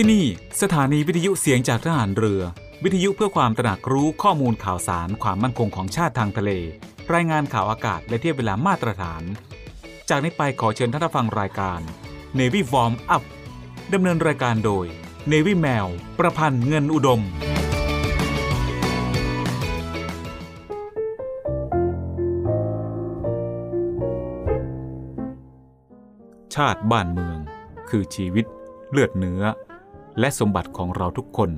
ที่นี่สถานีวิทยุเสียงจากทหารเรือ วิทยุเพื่อความตระหนักรู้ข้อมูลข่าวสารความมั่นคงของชาติทางทะเล รายงานข่าวอากาศและเทียบเวลามาตรฐาน จากนี้ไปขอเชิญท่านฟังรายการ Navy Warm Up ดำเนินรายการโดย Navy แมว ประพันธ์เงินอุดมชาติบ้านเมือง คือชีวิตเลือดเนื้อ และสมบัติของเราทุกคน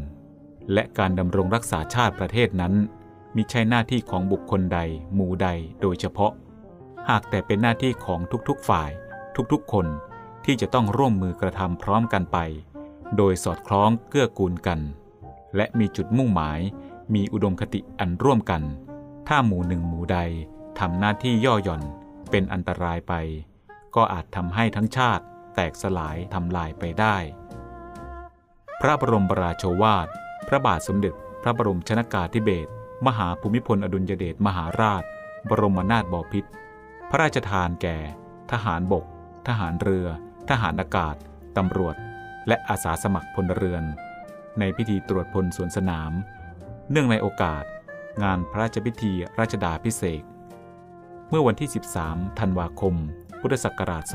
และการดำรงรักษาชาติประเทศนั้นมิใช่หน้าที่ของบุคคลใด หมู่ใดโดยเฉพาะ หากแต่เป็นหน้าที่ของทุกๆฝ่าย ทุกๆ คนที่จะต้องร่วมมือกระทำพร้อมกันไป โดยสอดคล้องเกื้อกูลกัน และมีจุดมุ่งหมาย มีอุดมคติอันร่วมกัน ถ้าหมู่หนึ่งหมู่ใดทำหน้าที่ย่อหย่อนเป็นอันตรายไป ก็อาจทำให้ทั้งชาติแตกสลายทำลายไปได้ พระบรมราโชวาท พระบาทสมเด็จพระบรมชนากาธิเบศรมหาภูมิพลอดุลยเดชมหาราช บรมนาถบพิตร พระราชทานแก่ ทหารบก ทหารเรือ ทหารอากาศ ตำรวจ และอาสาสมัครพลเรือน ในพิธีตรวจพลสวนสนาม เนื่องในโอกาส งานพระราชพิธีราชดาพิเศษเมื่อวันที่ 13 ธันวาคม พุทธศักราช 2511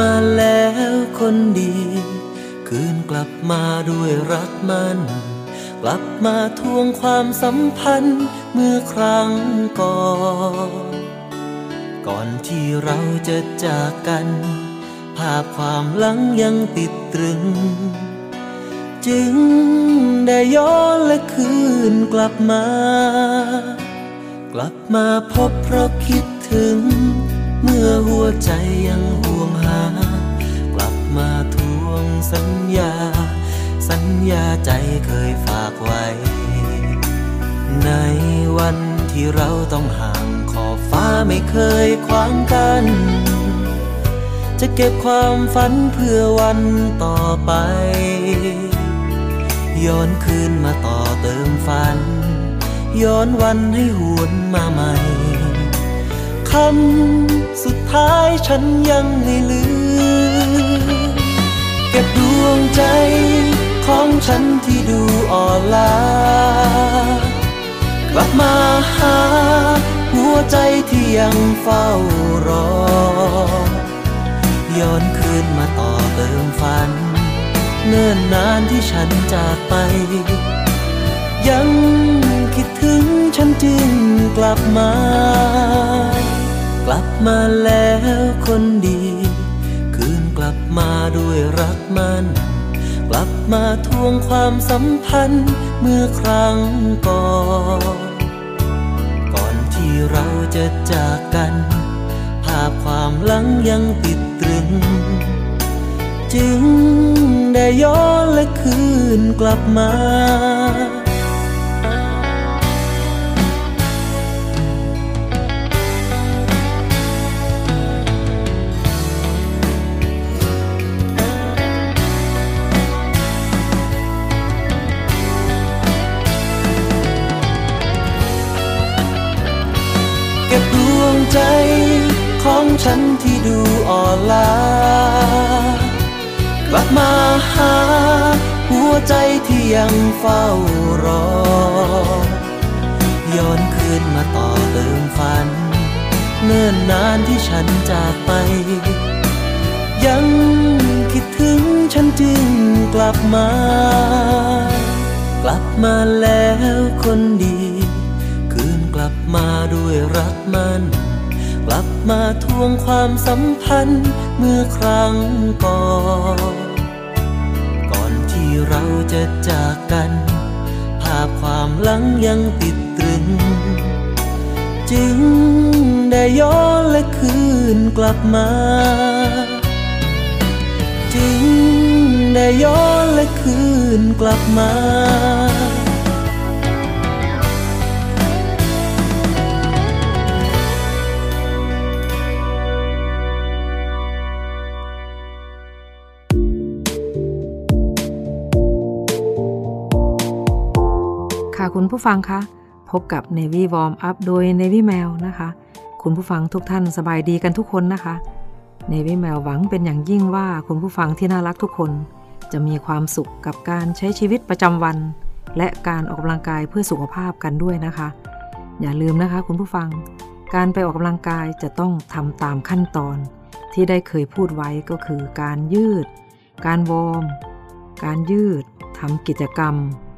มาแล้วคนดี คืนกลับมาด้วยรักมัน กลับมาทวงความสัมพันธ์เมื่อครั้งก่อน ก่อนที่เราจะจากกัน ภาพความหลังยังติดตรึง จึงได้ย้อนและคืนกลับมา กลับมาพบเพราะคิดถึง เมื่อหัวใจยังห่วงหา กลับมาทวงสัญญา สัญญาใจเคยฝากไว้ ในวันที่เราต้องห่างขอบฟ้าไม่เคยขวางกัน จะเก็บความฝันเพื่อวันต่อไป ย้อนคืนมาต่อเติมฝัน ย้อนวันให้หวนมาใหม่ คำสุดท้ายฉันยังไม่ลืมเก็บดวงใจของฉันที่ดูอ่อนล้ากลับมาหา หัวใจที่ยังเฝ้ารอ ย้อนคืนมาต่อเติมฝัน เนิ่นนานที่ฉันจากไป ยังคิดถึงฉันจึงกลับมา กลับมาแล้วคนดี คืนกลับมาด้วยรักมันกลับมาทวงความสัมพันธ์เมื่อครั้งก่อน ก่อนที่เราจะจากกัน ภาพความหลังยังติดตรึง จึงได้ย้อนและคืนกลับมา ใจของฉันที่ดูอ่อนล้ากลับมาหา หัวใจที่ยังเฝ้ารอ ย้อนคืนมาต่อเติมฝัน เนิ่นนานที่ฉันจากไป ยังคิดถึงฉันจึงกลับมา กลับมาแล้วคนดี คืนกลับมาด้วยรักมัน ลับมาทวงความสัมพันธ์เมื่อครั้งก่อน ก่อนที่เราจะจากกัน ภาพความหลังยังติดตรึง จึงได้ย้อนและคืนกลับมา จึงได้ย้อนและคืนกลับมา ผู้ฟังคะพบกับ Navy Warm Up โดย Navy Mail นะคะ คุณผู้ฟังทุกท่านสบายดีกันทุกคนนะคะ Navy Mail หวังเป็นอย่างยิ่งว่าคุณผู้ฟังที่น่ารักทุกคน จะมีความสุขกับการใช้ชีวิตประจำวัน และการออกกำลังกายเพื่อสุขภาพกันด้วยนะคะ อย่าลืมนะคะ คุณผู้ฟัง การไปออกกำลังกายจะต้องทำตามขั้นตอน ที่ได้เคยพูดไว้ก็คือการยืด การวอร์ม การยืดทำกิจกรรม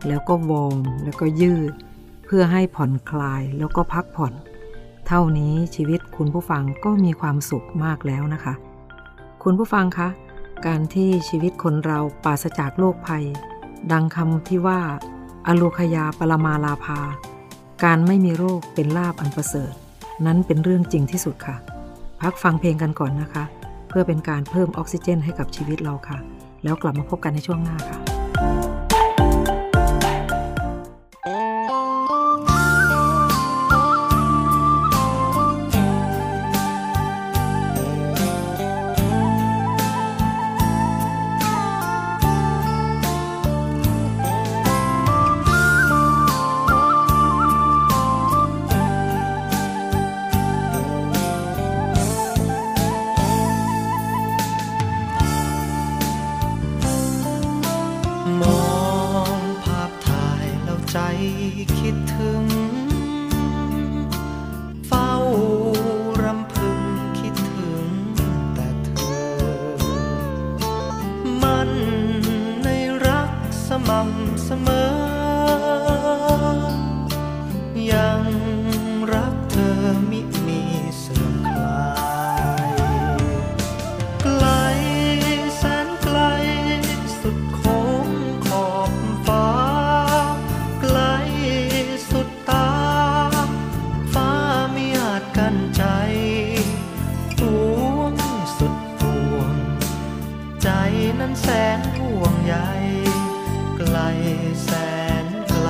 แล้วก็วอร์มแล้วก็ยืด เพื่อให้ผ่อนคลายแล้วก็พักผ่อน เท่านี้ชีวิตคุณผู้ฟังก็มีความสุขมากแล้วนะคะ คุณผู้ฟังคะการที่ชีวิตคนเราปราศจากโรคภัย ดังคำที่ว่า อโลคยาปรมาลาภา การไม่มีโรคเป็นลาบอันประเสริฐ นั้นเป็นเรื่องจริงที่สุดค่ะ พักฟังเพลงกันก่อนนะคะ เพื่อเป็นการเพิ่มออกซิเจนให้กับชีวิตเราค่ะ แล้วกลับมาพบกันในช่วงหน้าค่ะ แสนไกล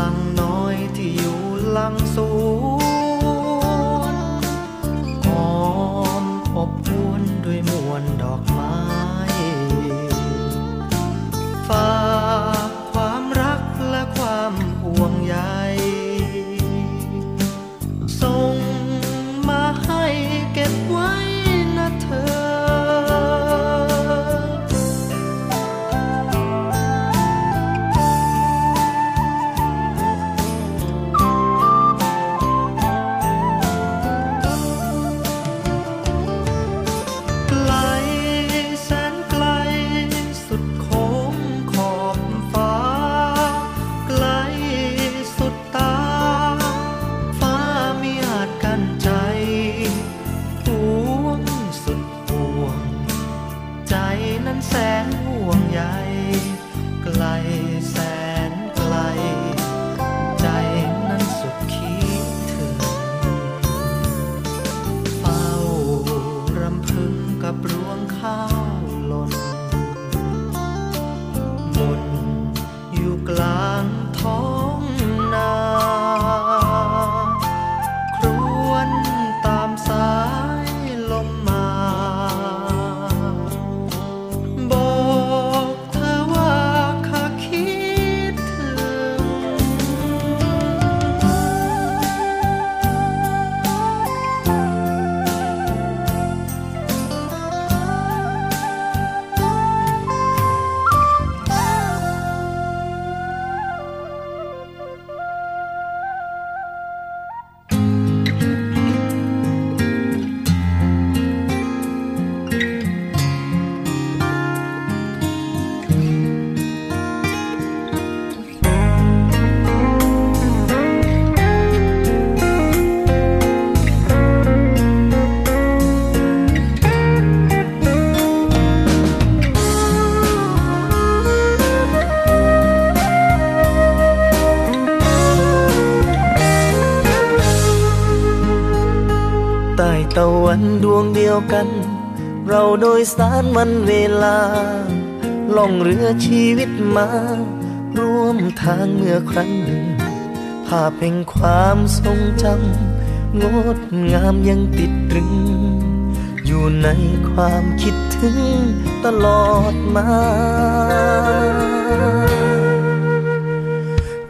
ลังน้อยที่อยู่ลังสูง กัน เราโดยสารวันเวลา ล่องเรือชีวิตมา ร่วมทางเมื่อครั้งหนึ่ง ภาพแห่งความทรงจำงดงามยังติดตรึง อยู่ในความคิดถึงตลอดมา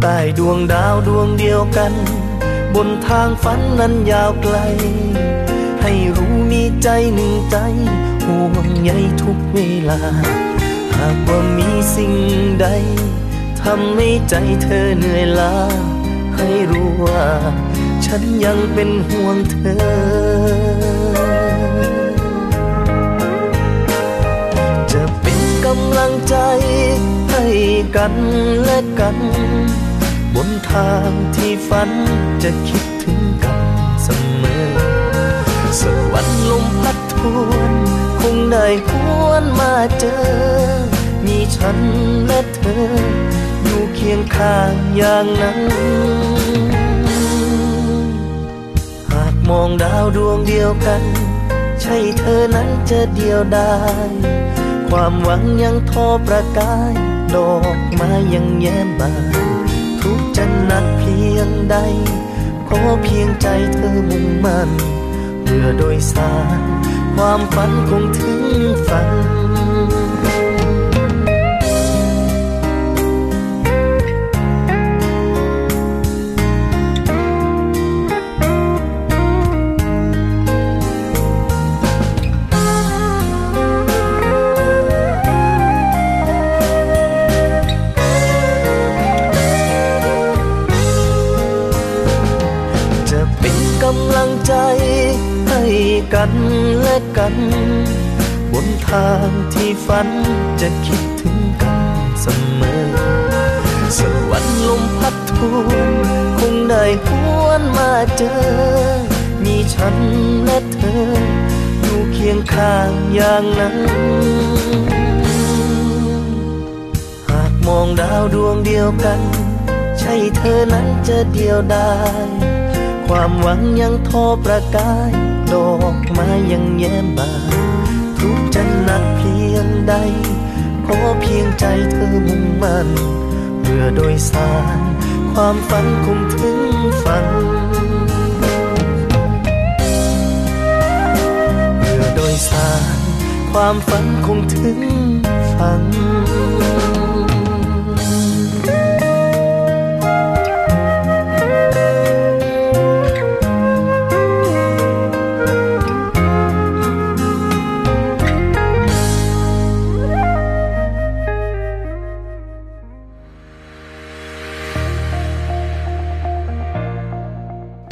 ใต้ดวงดาวดวงเดียวกัน บนทางฝันนั้นยาวไกล ให้ร ใจหนึ่งใจห่วงใยทุกเวลา หากว่ามีสิ่งใดทำให้ใจเธอเหนื่อยล้า ให้รู้ว่า ฉันยังเป็นห่วงเธอ จะเป็นกำลังใจให้กันและกัน บนทางที่ฝันจะคิด ทวนคงได้หวนมาเจอ มีฉันและเธอ อยู่เคียงข้างอย่างนั้น หากมองดาวดวงเดียวกัน ใช่เธอนั้นจะเดียวดายความหวังยังทอประกาย ดอกไม้ยังแย้มบาน ทุกจะหนักเพียงใดขอเพียงใจเธอมุ่งมั่นเมื่อโดยสาร ความฝันคงถึงฝัน กัน บนทางที่ฝันจะคิดถึงกันเสมอสวรรค์ลมพัดทวนคงได้หวนมาเจอ มีฉันและเธอ อยู่เคียงข้างอย่างนั้น หากมองดาวดวงเดียวกัน ใช่เธอนั้นจะเดียวดายความหวังยังทอประกาย ดอกไม้ยังแย้มบานทุกจะหนักเพียงใดขอเพียงใจเธอมุ่งมั่นเพื่อโดยสาร ความฝันคงถึงฝันเพื่อโดยสาร ความฝันคงถึงฝัน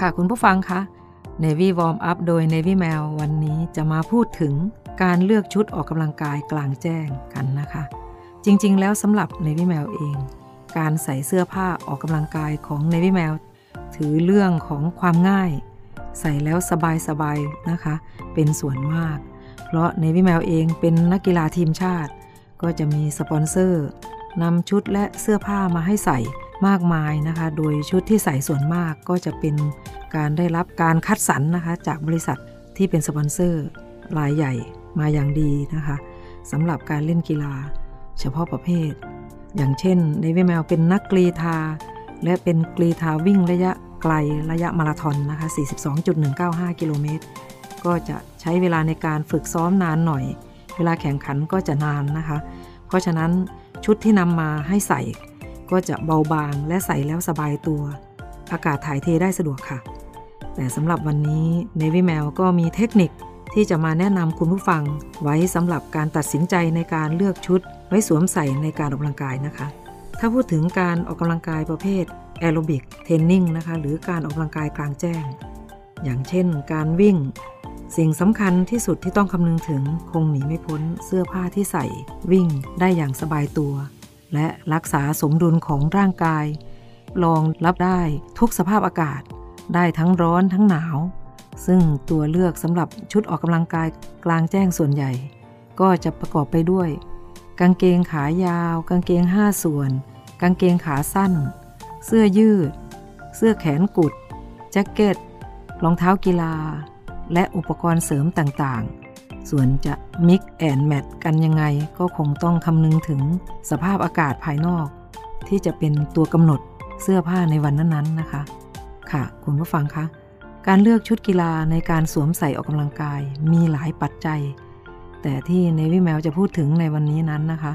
ค่ะคุณผู้ฟังคะ Navy Warm Up โดย Navy Mail วันนี้จะมาพูดถึงการเลือกชุดออกกำลังกายกลางแจ้งกันนะคะ จริงๆ แล้วสำหรับ Navy Mail เอง การใส่เสื้อผ้าออกกำลังกายของ Navy Mail ถือเรื่องของความง่าย ใส่แล้วสบายๆนะคะ เป็นส่วนมาก เพราะ Navy Mail เองเป็นนักกีฬาทีมชาติ ก็จะมีสปอนเซอร์นำชุดและเสื้อผ้ามาให้ใส่ มากมายนะคะ โดยชุดที่ใส่ส่วนมากก็จะเป็นการได้รับการคัดสรรนะคะ จากบริษัทที่เป็นสปอนเซอร์รายใหญ่มาอย่างดีนะคะสำหรับการเล่นกีฬา เฉพาะประเภท อย่างเช่นในวิแมวเป็นนักกรีธา และเป็นกรีธาวิ่งระยะไกลระยะมาราธอนนะคะ 42.195 กิโลเมตร ก็จะใช้เวลาในการฝึกซ้อมนานหน่อย เวลาแข่งขันก็จะนานนะคะ เพราะฉะนั้นชุดที่นำมาให้ใส่ ก็จะเบาบางและใส่แล้วสบายตัว อากาศถ่ายเทได้สะดวกค่ะ แต่สำหรับวันนี้ Navy Mail ก็มีเทคนิคที่จะมาแนะนำคุณผู้ฟัง ไว้สำหรับการตัดสินใจในการเลือกชุด ไว้สวมใส่ในการออกกำลังกายนะคะ ถ้าพูดถึงการออกกำลังกายประเภทแอโรบิกเทรนนิ่งนะคะหรือการออกกำลังกายกลางแจ้ง อย่างเช่น การวิ่ง สิ่งสำคัญที่สุดที่ต้องคำนึงถึงคงหนีไม่พ้นเสื้อผ้าที่ใส่วิ่งได้อย่างสบายตัว และรักษาสมดุลของร่างกายรองรับได้ทุกสภาพอากาศ ได้ทั้งร้อนทั้งหนาว ซึ่งตัวเลือกสำหรับชุดออกกำลังกายกลางแจ้งส่วนใหญ่ ก็จะประกอบไปด้วย กางเกงขายาว กางเกงห้าส่วน กางเกงขาสั้น เสื้อยืด เสื้อแขนกุดแจ็คเก็ตรองเท้ากีฬา และอุปกรณ์เสริมต่างๆ ส่วนจะมิกแอนแมทกันยังไงก็คงต้องคำนึงถึงสภาพอากาศภายนอก ที่จะเป็นตัวกำหนดเสื้อผ้าในวันนั้นๆนะคะ ค่ะ คุณผู้ฟังคะการเลือกชุดกีฬาในการสวมใส่ออกกำลังกายมีหลายปัจจัย แต่ที่ในวิแมวจะพูดถึงในวันนี้นั้นนะคะ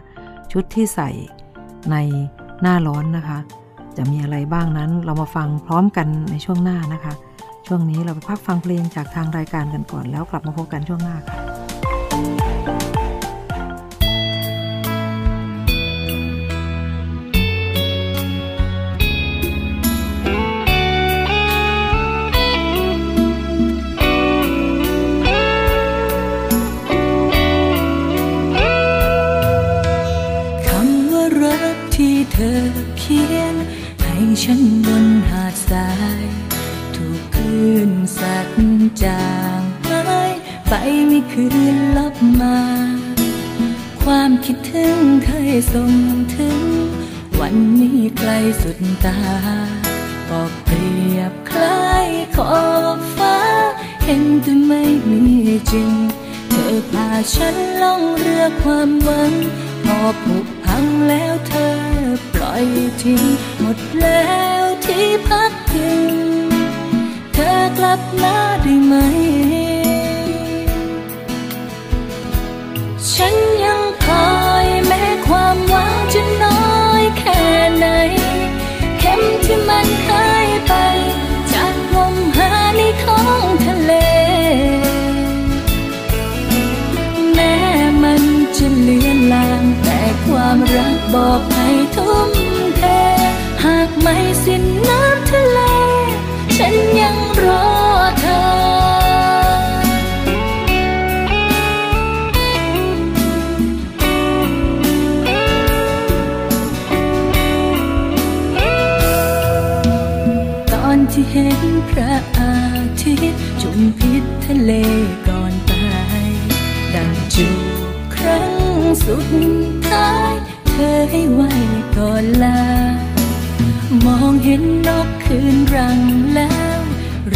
ชุดที่ใส่ในหน้าร้อนนะคะ จะมีอะไรบ้างนั้นเรามาฟังพร้อมกันในช่วงหน้านะคะ ช่วงนี้เราไปพักฟังเพลงจากทางรายการกันก่อนแล้วกลับมาพบกันช่วงหน้าค่ะ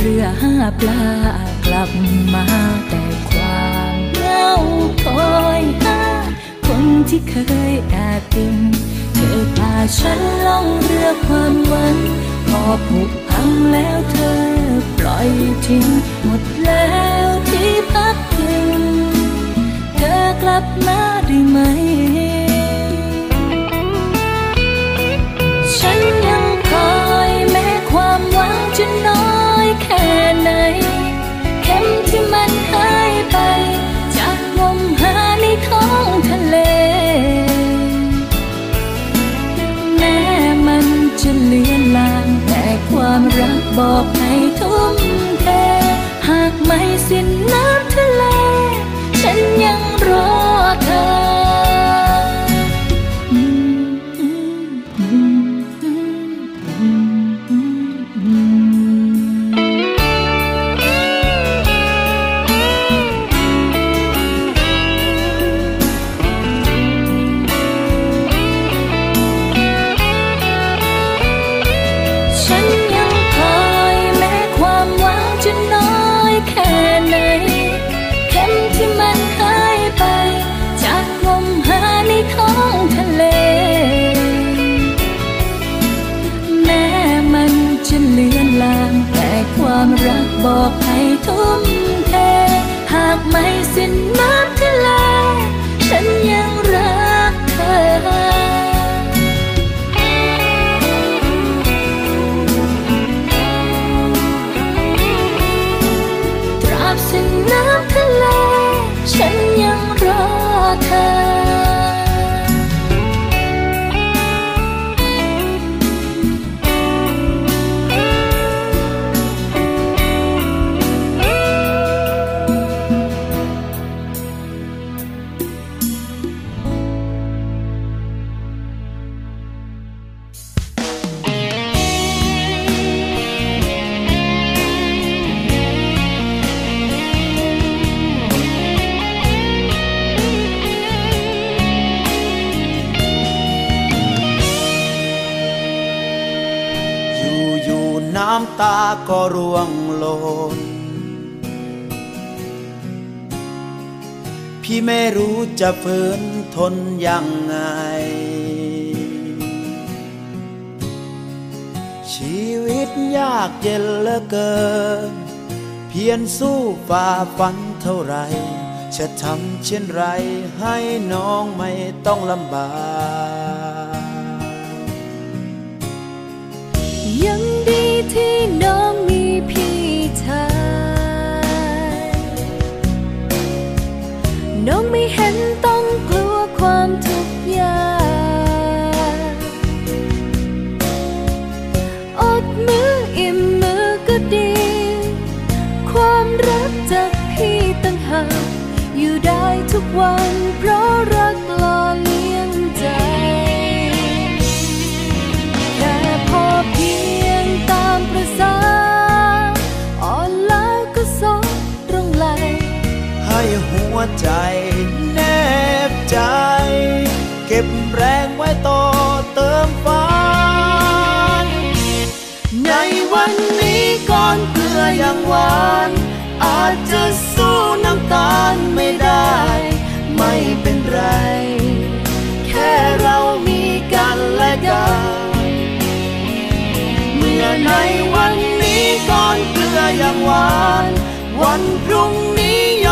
รือห้าปลากลับมาแต่ความเหงาคอยหาคนที่เคยแอบติงเธอพาฉันล่องเรือความหวังพอผุพังแล้วเธอปล่อยทิ้งหมดแล้วที่พักพิงเธอกลับมาได้ไหมฉัน ไหน จะฝืนทนยังไง ชีวิตยากเย็นเหลือเกิน เพียรสู้ฝ่าฟันเท่าไร จะทำเช่นไรให้น้องไม่ต้องลำบากยังดีที่น้องมีพี่ชาย น้องไม่เห็น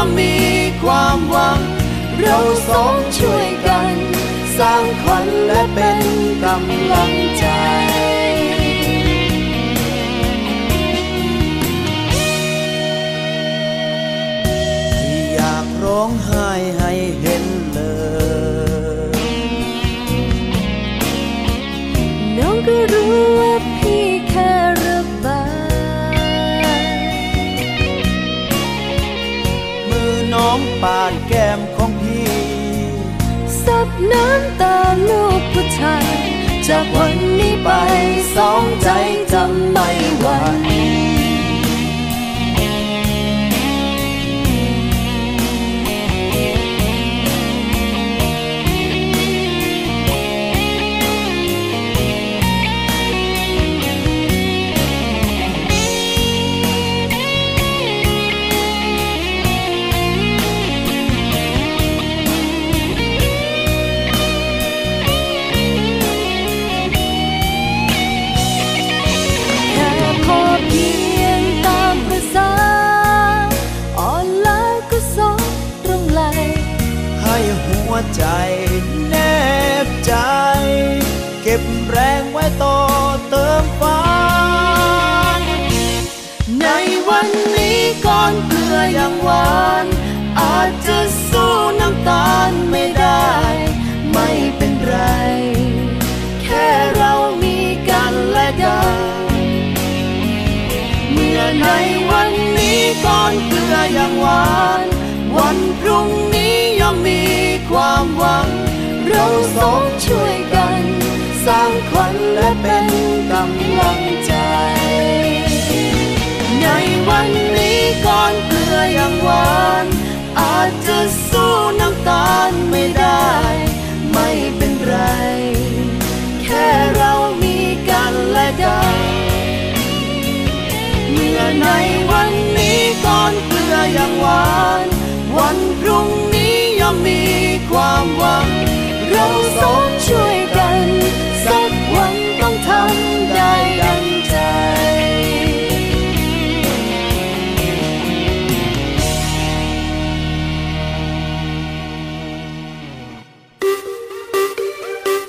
มมีความหวัง เราสองช่วยกัน สร้างขวัญและเป็นกำลังใจที่อยากร้องไห้ ก้มของพี่ซับน้ำตาลูกผู้ชาย จากวันนี้ไปสองใจจำไม่หวั่น หวาน อาจจะสู้น้ำตาลไม่ได้ ไม่เป็นไร แค่เรามีกันและกัน เมื่อในวันนี้ก่อนเกลือยังหวาน วันพรุ่งนี้ย่อมมีความหวัง เราสองช่วยกัน สร้างขวัญและเป็นกำลังใจ ในวันนี้ก่อน เกลือยังหวาน อาจจะสู้น้ำตาลไม่ได้ ไม่เป็นไร แค่เรามีกันและกัน เมื่อในวันนี้ก่อนเกลืออยังหวาน วันพรุ่งนี้ย่อมมีความหวัง เราสองช่วย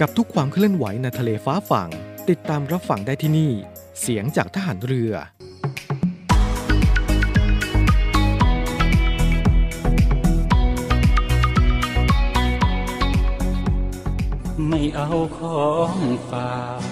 กับทุกความเคลื่อนไหวในทะเลฟ้าฝั่ง ติดตามรับฟังได้ที่นี่ เสียงจากทหารเรือ ไม่เอาของฝาก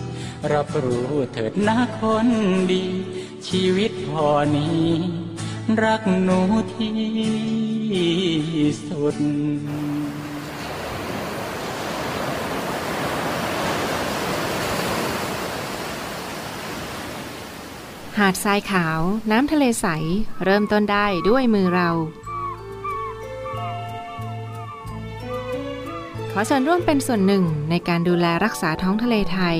รับรู้เถิดนะคนดี ชีวิตพอนี้ รักหนูที่สุด หาดทรายขาว น้ำทะเลใส เริ่มต้นได้ด้วยมือเรา ขอส่วนร่วมเป็นส่วนหนึ่งในการดูแลรักษาท้องทะเลไทย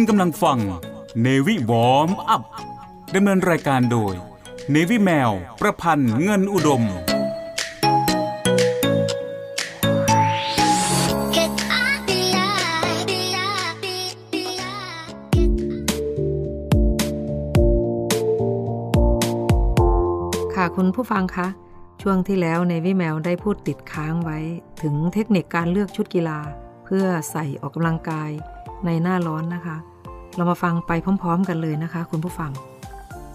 คุณกำลังฟัง Navy Warm Up ดำเนินรายการโดย Navy แมว ประพันธ์เงินอุดมค่ะคุณผู้ฟังคะ ช่วงที่แล้วในวิแมวได้พูดติดค้างไว้ ถึงเทคนิคการเลือกชุดกีฬา เพื่อใส่ออกกำลังกายในหน้าร้อนนะคะ เรามาฟังไปพร้อม ๆ กันเลยนะคะ คุณผู้ฟัง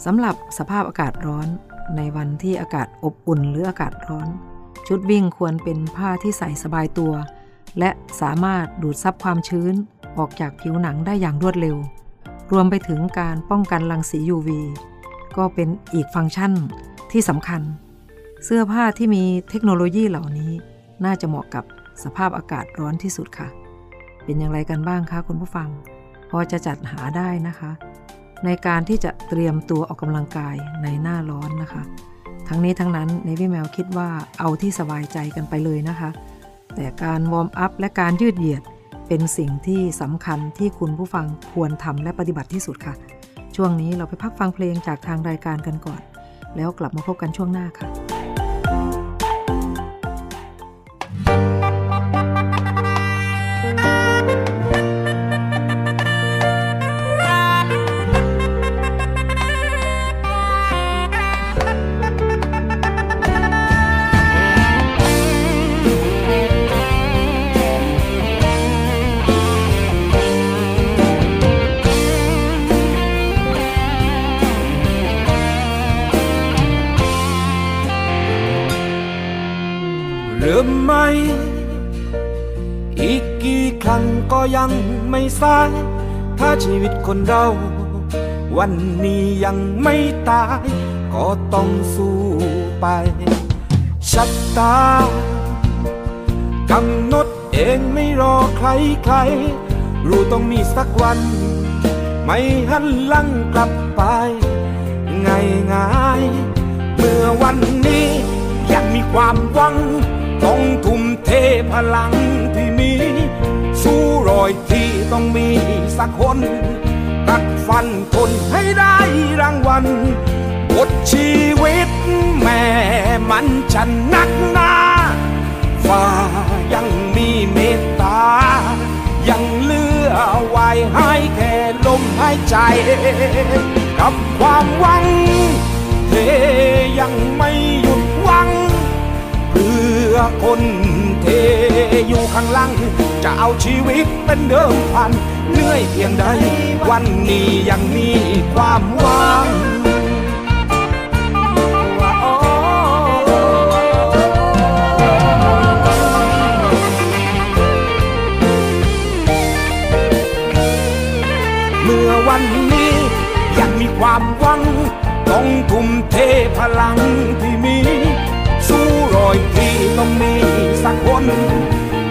สำหรับสภาพอากาศร้อนในวันที่อากาศอบอุ่นหรืออากาศร้อน ชุดวิ่งควรเป็นผ้าที่ใส่สบายตัว และสามารถดูดซับความชื้นออกจากผิวหนังได้อย่างรวดเร็ว รวมไปถึงการป้องกันรังสี UV ก็เป็นอีกฟังก์ชันที่สำคัญ เสื้อผ้าที่มีเทคโนโลยีเหล่านี้ น่าจะเหมาะกับสภาพอากาศร้อนที่สุดค่ะ เป็นอย่างไรกันบ้างคะคุณผู้ฟัง อจะจัดหาได้นะคะ ในการที่จะเตรียมตัวออกกำลังกายในหน้าร้อนนะคะ ทั้งนี้ทั้งนั้นในพี่แมวคิดว่าเอาที่สบายใจกันไปเลยนะคะ แต่การวอร์มอัพและการยืดเหยียดเป็นสิ่งที่สำคัญที่คุณผู้ฟังควรทำและปฏิบัติที่สุดค่ะ ช่วงนี้เราไปพักฟังเพลงจากทางรายการกันก่อน แล้วกลับมาพบกันช่วงหน้าค่ะ ลืมไหม อีกกี่ครั้งก็ยังไม่สาย ถ้าชีวิตคนเรา วันนี้ยังไม่ตาย ก็ต้องสู้ไปชัดตากำหนดเองไม่รอใครใคร รู้ต้องมีสักวัน ไม่หันหลังกลับไป ง่ายง่ายๆเมื่อวันนี้ยังมีความหวัง ต้องทุ่มเทพลังที่มี สู้รอยที่ต้องมีสักคน กัดฟันทนให้ได้รางวัลบทชีวิตแม่มันจะนนักหนาฟ้ายังมีเมตตา ยังเลือไว้ให้แค่ลมหายใจ กับความหวังเธยังไม่ พื่อคนเทอยู่ข้างหลังจะเอาชีวิตเป็นเดิมพันเหนื่อยเพียงใด วันนี้ยังมีความหวังเมื่อวันนี้ยังมีความหวังต้องทุ่มเทพลังที่มี รอยที่ต้องมีสักคน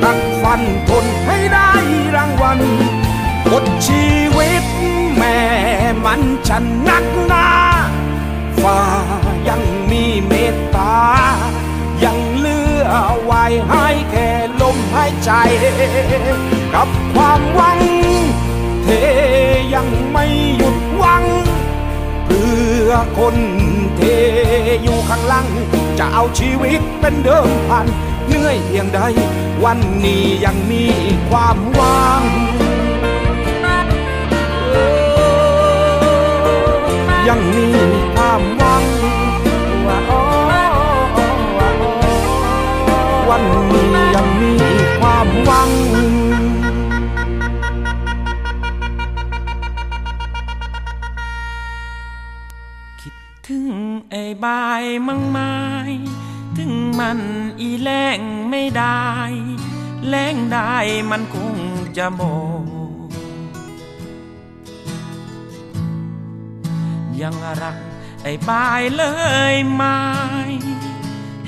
ตัดฟันทนให้ได้รางวัลบทชีวิตแม่มันจะนักหนาฟ้ายังมีเมตตา ยังเลือไว้ให้แค่ลมหายใจ กับความหวังเทยังไม่หยุดหวังเพื่อคนเทอยู่ข้างหลัง จะเอาชีวิตเป็นเดิมพันเหนื่อยเพียงใด วันนี้ยังมีความหวังยังมีความหวังวันนี้ยังมีความหวัง บายมั่งไม้ถึงมันอีแรงไม่ได้ แรงได้มันคงจะโมยังรักไอ้บายเลยไหม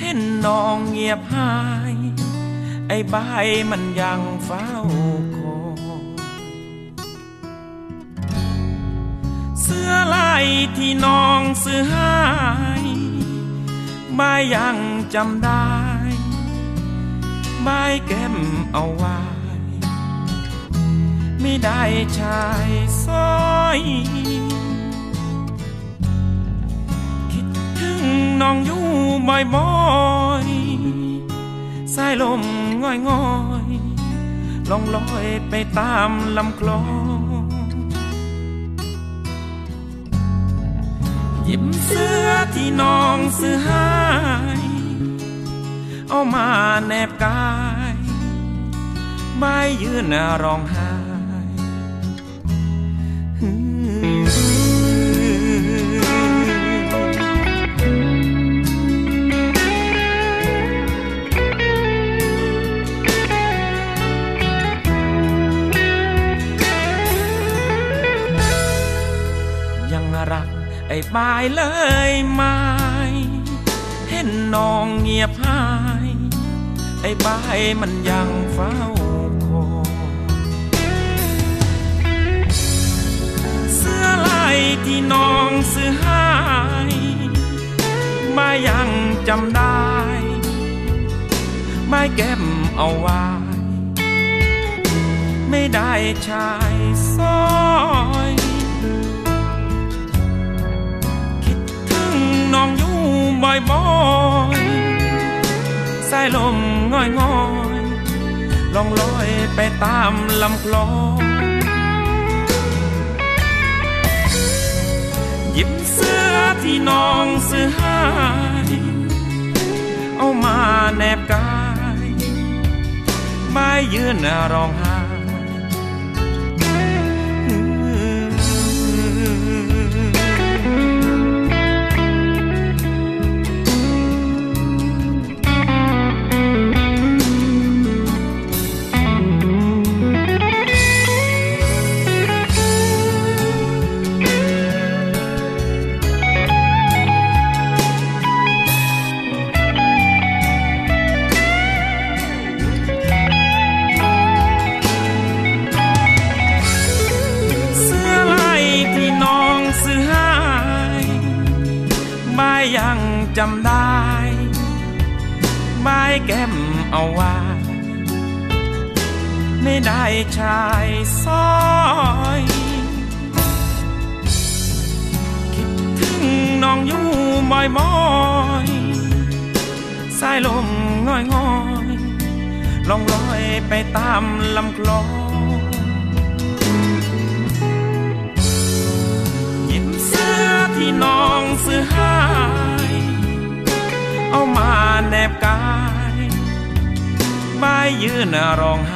เห็นน้องเงียบหาย ไอ้บายมันยังเฝ้า เสื้อลายที่น้องซื้อให้ไม่ยังจำได้ไม่เก็บเอาไว้ไม่ได้ชายสร้อยคิดถึงน้องอยู่บ่อยๆสายลมงอยง่อยๆลองลอยไปตามลำคลอง หยิบเสื้อที่น้องซื้อให้เอามาแนบกาย ใบยืนร้องไห้ บายเลยไหมเห็นน้องเงียบหาย ไอ้บายมันยังเฝ้าคอยเสื้อลายที่น้องซื้อให้มายังจำได้ ไม่เก็บเอาไว้ ไม่ได้ชายซอย น้องอยู่บ่อยบ่อยสายลมง่อยง่อยลองลอยไปตามลำคลองหยิบเสื้อที่น้องซื้อให้เอามาแนบกายไม่ยืนร้องไห้ ชายซอยคิดถึงน้องอยู่บ่อยมอยสายลมง่อยง่อยลองลอยไปตามลำคลองหยิบเสื้อที่น้องซื้อให้เอามาแนบกายใบยืนร้องไห้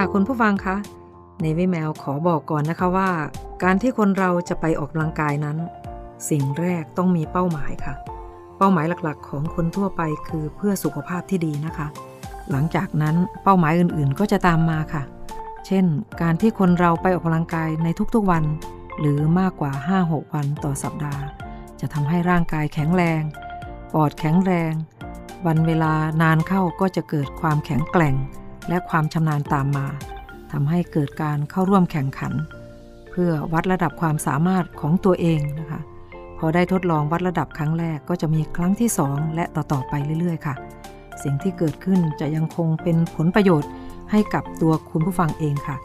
ค่ะคุณผู้ฟังคะในวิแมวขอบอกก่อนนะคะว่า การที่คนเราจะไปออกกำลังกายนั้น สิ่งแรกต้องมีเป้าหมายค่ะ เป้าหมายหลักๆ ของคนทั่วไปคือเพื่อสุขภาพที่ดีนะคะ หลังจากนั้นเป้าหมายอื่นๆก็จะตามมาค่ะ เช่น การที่คนเราไปออกกำลังกายในทุกๆวัน หรือมากกว่า 5-6 วันต่อสัปดาห์ จะทำให้ร่างกายแข็งแรง ปอดแข็งแรง วันเวลานานเข้าก็จะเกิดความแข็งแกร่ง และความชำนาญตามมาทำให้เกิดการเข้าร่วมแข่งขัน เพื่อวัดระดับความสามารถของตัวเองนะคะ พอได้ทดลองวัดระดับครั้งแรกก็จะมีครั้งที่ 2 และต่อๆไปเรื่อยๆ ค่ะ สิ่งที่เกิดขึ้นจะยังคงเป็นผลประโยชน์ให้กับตัวคุณผู้ฟังเองค่ะ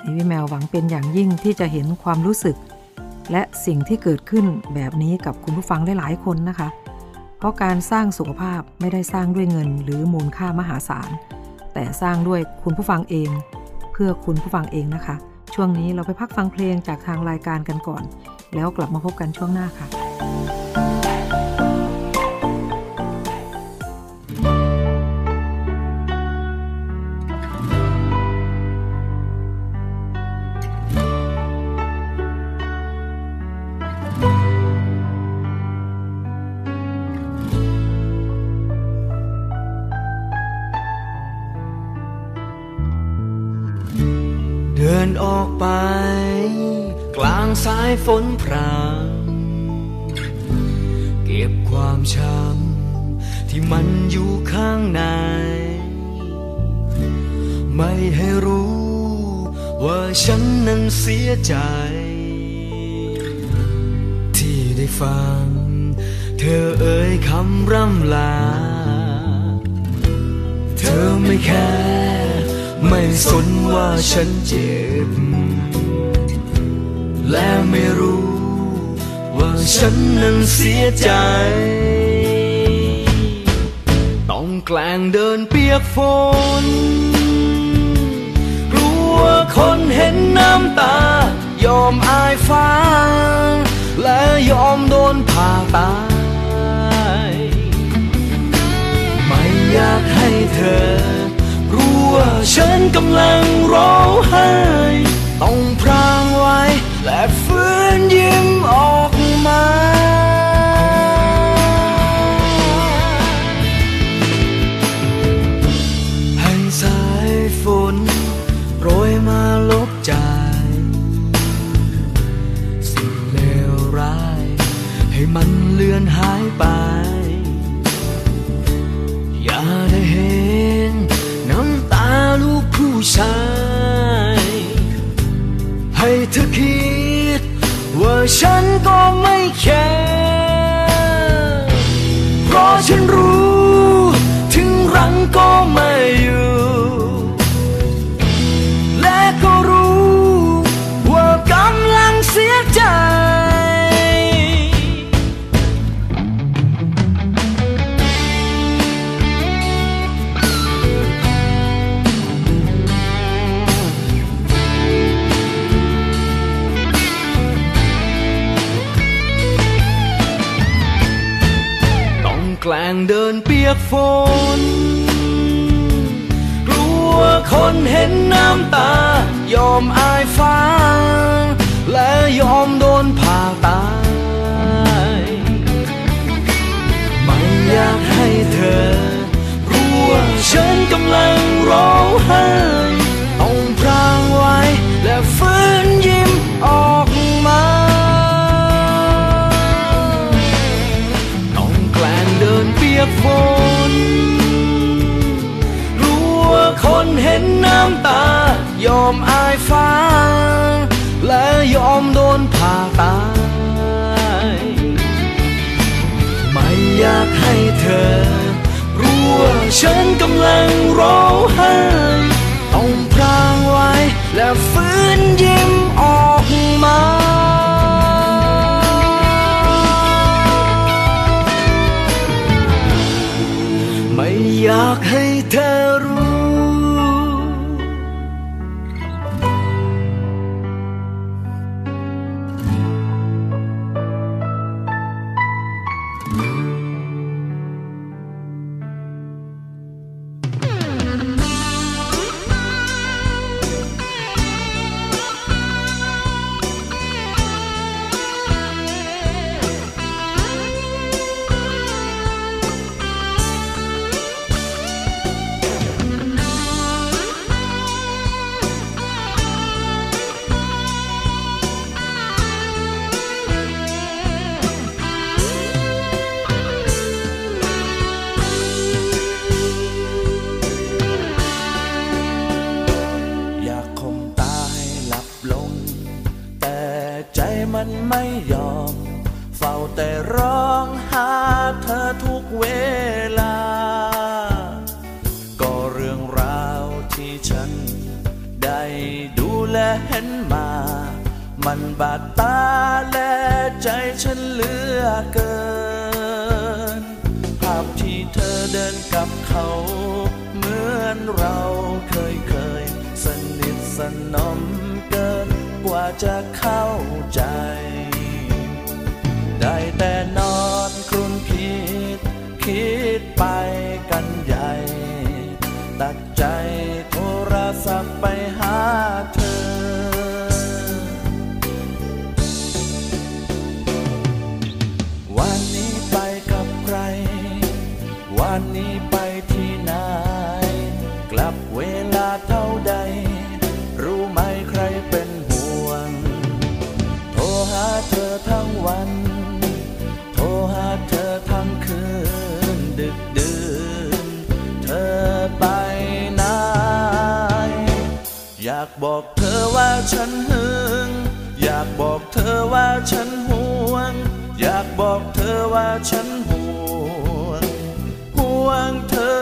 ในวิแมวหวังเป็นอย่างยิ่งที่จะเห็นความรู้สึก และสิ่งที่เกิดขึ้นแบบนี้กับคุณผู้ฟังหลายๆคนนะคะ เพราะการสร้างสุขภาพไม่ได้สร้างด้วยเงินหรือมูลค่ามหาศาล แต่สร้างด้วยคุณผู้ฟังเอง เพื่อคุณผู้ฟังเองนะคะ ช่วงนี้เราไปพักฟังเพลงจากทางรายการกันก่อน แล้วกลับมาพบกันช่วงหน้าค่ะ ฝนพรางเก็บความช้ำที่มันอยู่ข้างใน ไม่ให้รู้ว่าฉันนั้นเสียใจ ที่ได้ฟัง เธอเอ่ยคำร่ำลา เธอไม่แค่ ไม่สนว่าฉันเจ็บ ไม่รู้ ว่าฉันนั้นเสียใจ ต้องแกล้งเดินเปียกฝน กลัวคนเห็นน้ำตา ยอมอายฟ้า และยอมโดนผ่าตายไม่อยอยากให้เธอ รู้ว่าฉันกำลังร้องไห้ต้องพรางไว้และ ฝนกลัวคนเห็นน้ำตา ยอมอายฟ้า และยอมโดนผ่าตาย ไม่อยากให้เธอ รู้ว่าฉันกำลังร้องไห้ต้อง เธอ รู้ว่าฉันกำลังร้องไห้ต้องพรางไว้และฟื้น และเห็นมา มันบาดตาและใจฉันเหลือเกิน ภาพที่เธอเดินกับเขา เหมือนเราเคยเคย สนิทสนมเกินกว่าจะเข้าใจ ได้แต่นอนครุนคิดคิด ฉันหึงอยากบอกเธอว่าฉันห่วง อยากบอกเธอว่าฉันห่วง ห่วงเธอ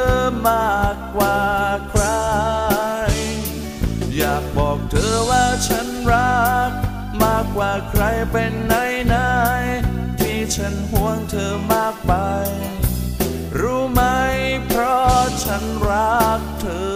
มากกว่าใคร อยากบอกเธอว่าฉันรัก มากกว่าใครเป็นไหนไหนที่ฉันห่วงเธอมากไป รู้ไหมเพราะฉันรักเธอ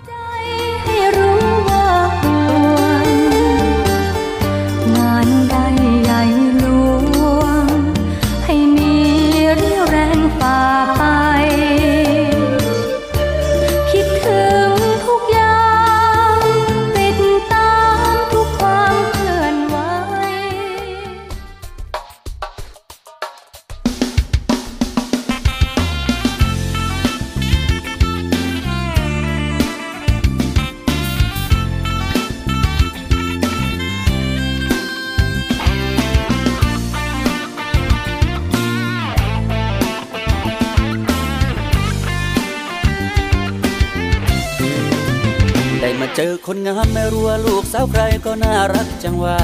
มาเจอคนงามไม่รู้ว่าลูกสาวใครก็น่ารักจังว่า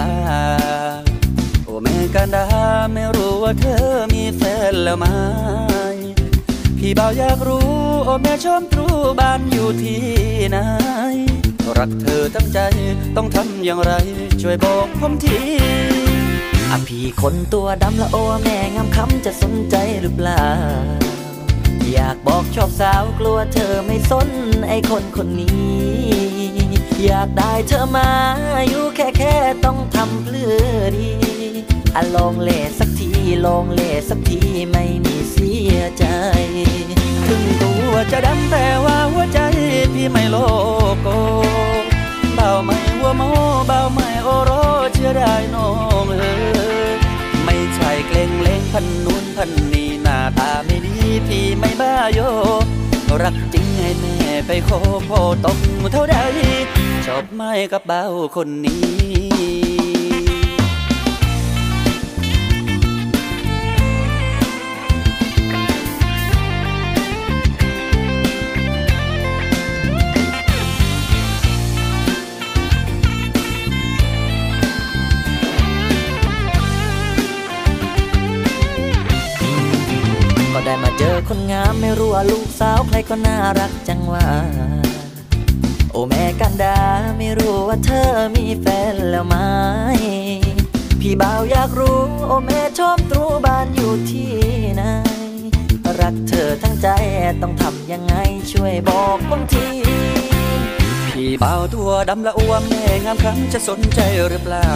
โอ้แม่กันดาไม่รู้ว่าเธอมีแฟนแล้วไหมพี่บ่าวอยากรู้ โอ้แม่ชมตรูบ้านอยู่ที่ไหนรักเธอทั้งใจต้องทำอย่างไร ช่วยบอกผมทีอะพี่คนตัวดำละโอแม่งามคำจะสนใจหรือเปล่า อยากบอกชอบสาวกลัวเธอไม่สนไอคนคนนี้ อยากได้เธอมา อยู่แค่แค่ต้องทำเพื่อดีอะลองเล่สักทีลองเล่สักทีไม่มีเสียใจถึงตัวจะดำแต่ว่าหัวใจพี่ไม่โลโกเบาไม่หัวโมเบาไม่โอโรเชื่อได้น้องเออไม่ใช่เกรงเลงพันนู้นพันนี้หน้าตาไม่ดีพี่ไม่บ้าโย รักจริงให้แม่ไปโคโพตกเท่าใดชอบไม่กับเบ้าคนนี้ ได้มาเจอคนงามไม่รู้ว่าลูกสาวใครก็น่ารักจังว่า โอ้แม่กันดาไม่รู้ว่าเธอมีแฟนแล้วไหมพี่บ่าวอยากรู้ โอ้แม่ชอบตรูบ้านอยู่ที่ไหนรักเธอทั้งใจต้องทำยังไงช่วยบอกผมทีพี่บ่าวตัวดำละอ้วมแม่งามครั้งจะสนใจหรือเปล่า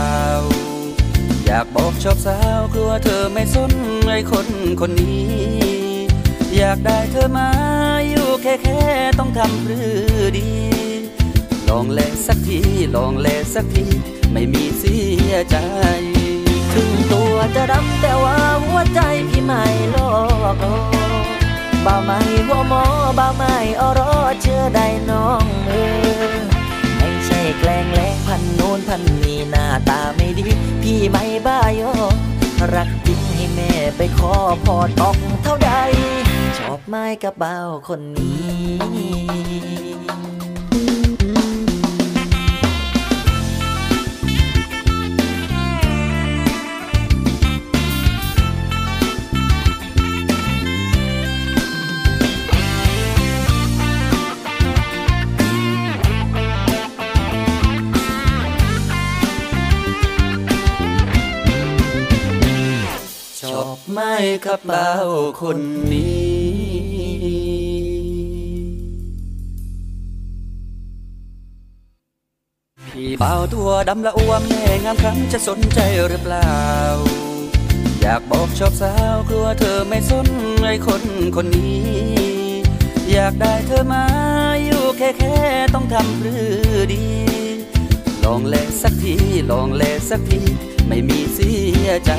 อยากบอกชอบสาวกลัวเธอไม่สนไอ้คนคนนี้ อยากได้เธอมาอยู่แค่แค่ต้องทำหรือดี ลองแลสักทีลองแลสักที ไม่มีเสียใจ ถึงตัวจะดำแต่ว่าหัวใจพี่ไม่ลอกบ่าไม่หัวหมอบ่าไม่อรอเชื่อได้น้องเออ แกล้งแล้งพันโน้นพันนี้หน้าตาไม่ดี พี่ไม่บ้ายอรักจริงให้แม่ไปขอพอตอกเท่าใด ชอบไม้กระเบ่าคนนี้ ไม่กับเบาคนนี้พี่เบาตัวดำละอ้วมแม่งามคำจะสนใจหรือเปล่า อยากบอกชอบสาวกลัวเธอไม่สนไอ้คนคนนี้ อยากได้เธอมาอยู่แค่แค่ต้องทำหรือดี ลองแลสักที ลองแลสักที ไม่มีเสียใจ